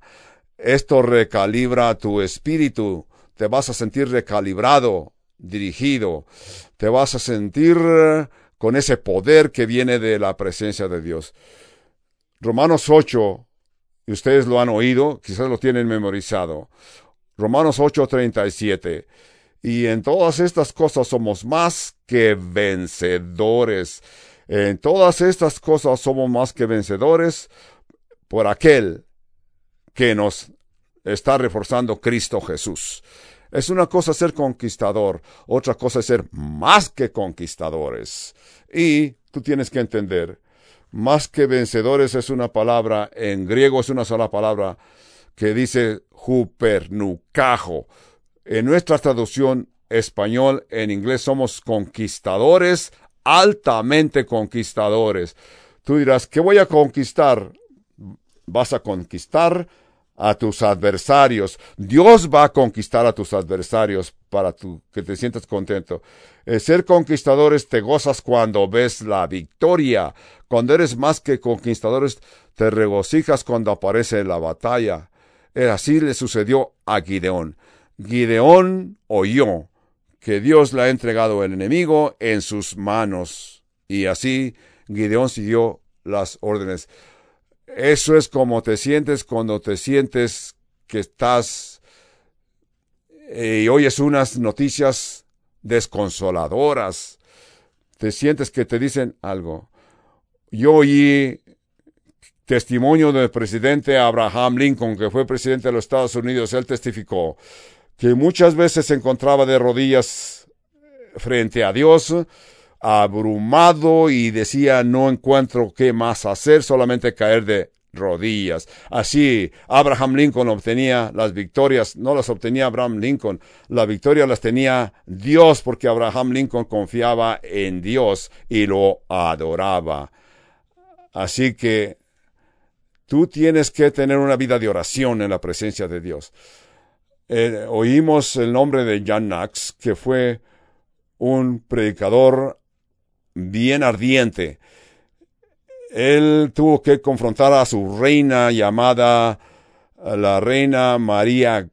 Esto recalibra tu espíritu. Te vas a sentir recalibrado, dirigido. Te vas a sentir con ese poder que viene de la presencia de Dios. Romanos 8, y ustedes lo han oído, quizás lo tienen memorizado. Romanos 8, 37. Y en todas estas cosas somos más que vencedores. En todas estas cosas somos más que vencedores por aquel que nos está reforzando Cristo Jesús. Es una cosa ser conquistador, otra cosa es ser más que conquistadores. Y tú tienes que entender, más que vencedores es una palabra, en griego es una sola palabra que dice jupernucajo. En nuestra traducción español, en inglés somos conquistadores, altamente conquistadores. Tú dirás, ¿qué voy a conquistar? Vas a conquistar a tus adversarios. Dios va a conquistar a tus adversarios para que te sientas contento. El ser conquistadores te gozas cuando ves la victoria. Cuando eres más que conquistadores, te regocijas cuando aparece la batalla. Así le sucedió a Gideón. Gideón oyó que Dios le ha entregado el enemigo en sus manos. Y así Gideón siguió las órdenes. Eso es como te sientes cuando te sientes que estás eh, y oyes unas noticias desconsoladoras. Te sientes que te dicen algo. Yo oí testimonio del presidente Abraham Lincoln, que fue presidente de los Estados Unidos. Él testificó que muchas veces se encontraba de rodillas frente a Dios abrumado y decía no encuentro qué más hacer, solamente caer de rodillas. Así Abraham Lincoln obtenía las victorias, no las obtenía Abraham Lincoln, la victoria las tenía Dios porque Abraham Lincoln confiaba en Dios y lo adoraba. Así que tú tienes que tener una vida de oración en la presencia de Dios. Eh, oímos el nombre de John Knox, que fue un predicador bien ardiente. Él tuvo que confrontar a su reina llamada la reina María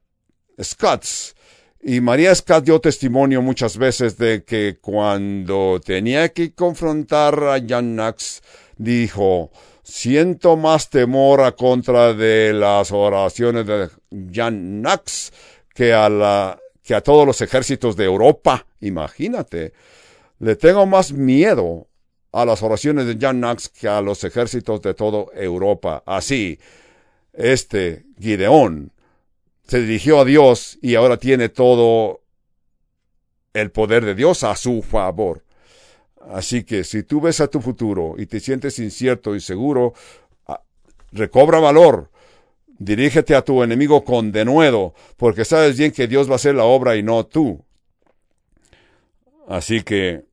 Scotts. Y María Scott dio testimonio muchas veces de que cuando tenía que confrontar a Jan Knox, dijo, siento más temor a contra de las oraciones de Jan Knox que a la, que a todos los ejércitos de Europa. Imagínate. Le tengo más miedo a las oraciones de John Knox que a los ejércitos de toda Europa. Así, este Gideón se dirigió a Dios y ahora tiene todo el poder de Dios a su favor. Así que si tú ves a tu futuro y te sientes incierto y seguro, ah, recobra valor. Dirígete a tu enemigo con denuedo, porque sabes bien que Dios va a hacer la obra y no tú. Así que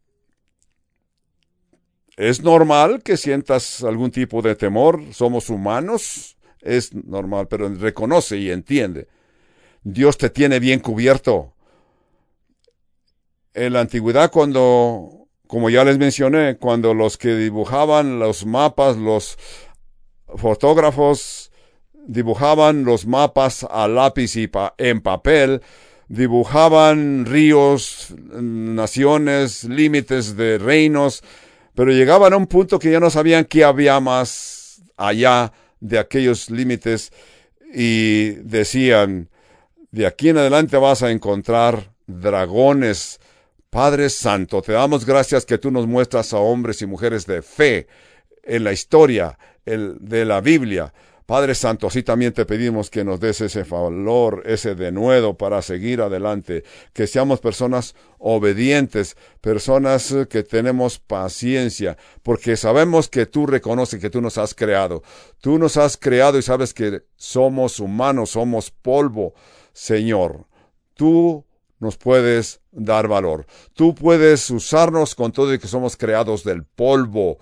es normal que sientas algún tipo de temor, somos humanos, es normal, pero reconoce y entiende. Dios te tiene bien cubierto. En la antigüedad, cuando, como ya les mencioné, cuando los que dibujaban los mapas, los fotógrafos dibujaban los mapas a lápiz y en papel, dibujaban ríos, naciones, límites de reinos, pero llegaban a un punto que ya no sabían qué había más allá de aquellos límites y decían, de aquí en adelante vas a encontrar dragones. Padre Santo, te damos gracias que tú nos muestras a hombres y mujeres de fe en la historia de la Biblia Padre Santo, así también te pedimos que nos des ese valor, ese denuedo para seguir adelante, que seamos personas obedientes, personas eh, que tenemos paciencia, porque sabemos que tú reconoces que tú nos has creado. Tú nos has creado y sabes que somos humanos, somos polvo, Señor. Tú nos puedes dar valor. Tú puedes usarnos con todo y que somos creados del polvo.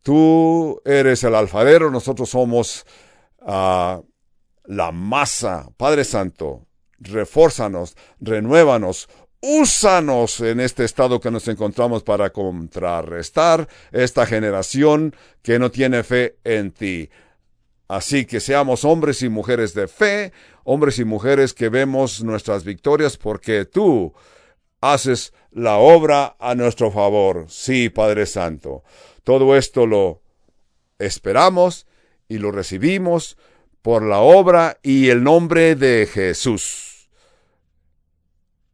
Tú eres el alfarero, nosotros somos a la masa. Padre Santo, refórzanos, renuévanos, úsanos en este estado que nos encontramos para contrarrestar esta generación que no tiene fe en ti. Así que seamos hombres y mujeres de fe, hombres y mujeres que vemos nuestras victorias porque tú haces la obra a nuestro favor. Sí, Padre Santo. Todo esto lo esperamos y lo recibimos por la obra y el nombre de Jesús.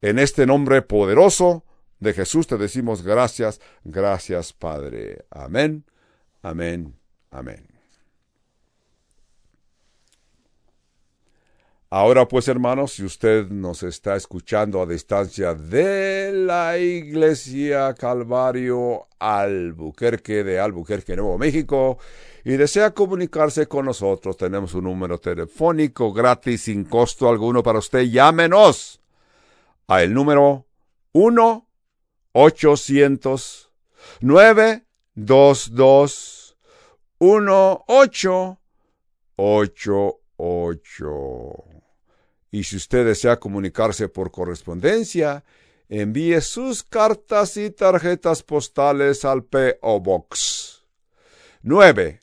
En este nombre poderoso de Jesús te decimos gracias, gracias Padre. Amén, amén, amén. Ahora pues, hermanos, si usted nos está escuchando a distancia de la Iglesia Calvario Albuquerque de Albuquerque, Nuevo México, y desea comunicarse con nosotros, tenemos un número telefónico gratis sin costo alguno para usted. Llámenos a el número 1 800 922 1888. Y si usted desea comunicarse por correspondencia, envíe sus cartas y tarjetas postales al P.O. Box 9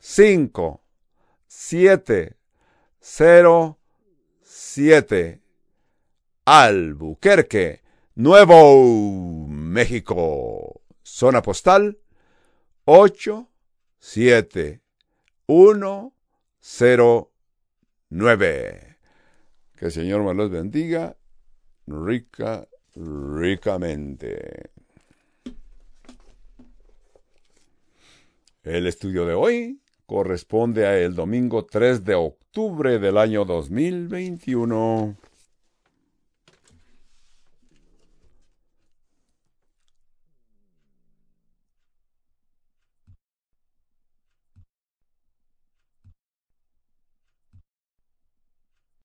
5 7 0 7 Albuquerque, Nuevo México. Zona postal 8 7 1 0 9. Que el Señor me los bendiga rica, ricamente. El estudio de hoy corresponde a el domingo 3 de octubre del año 2021.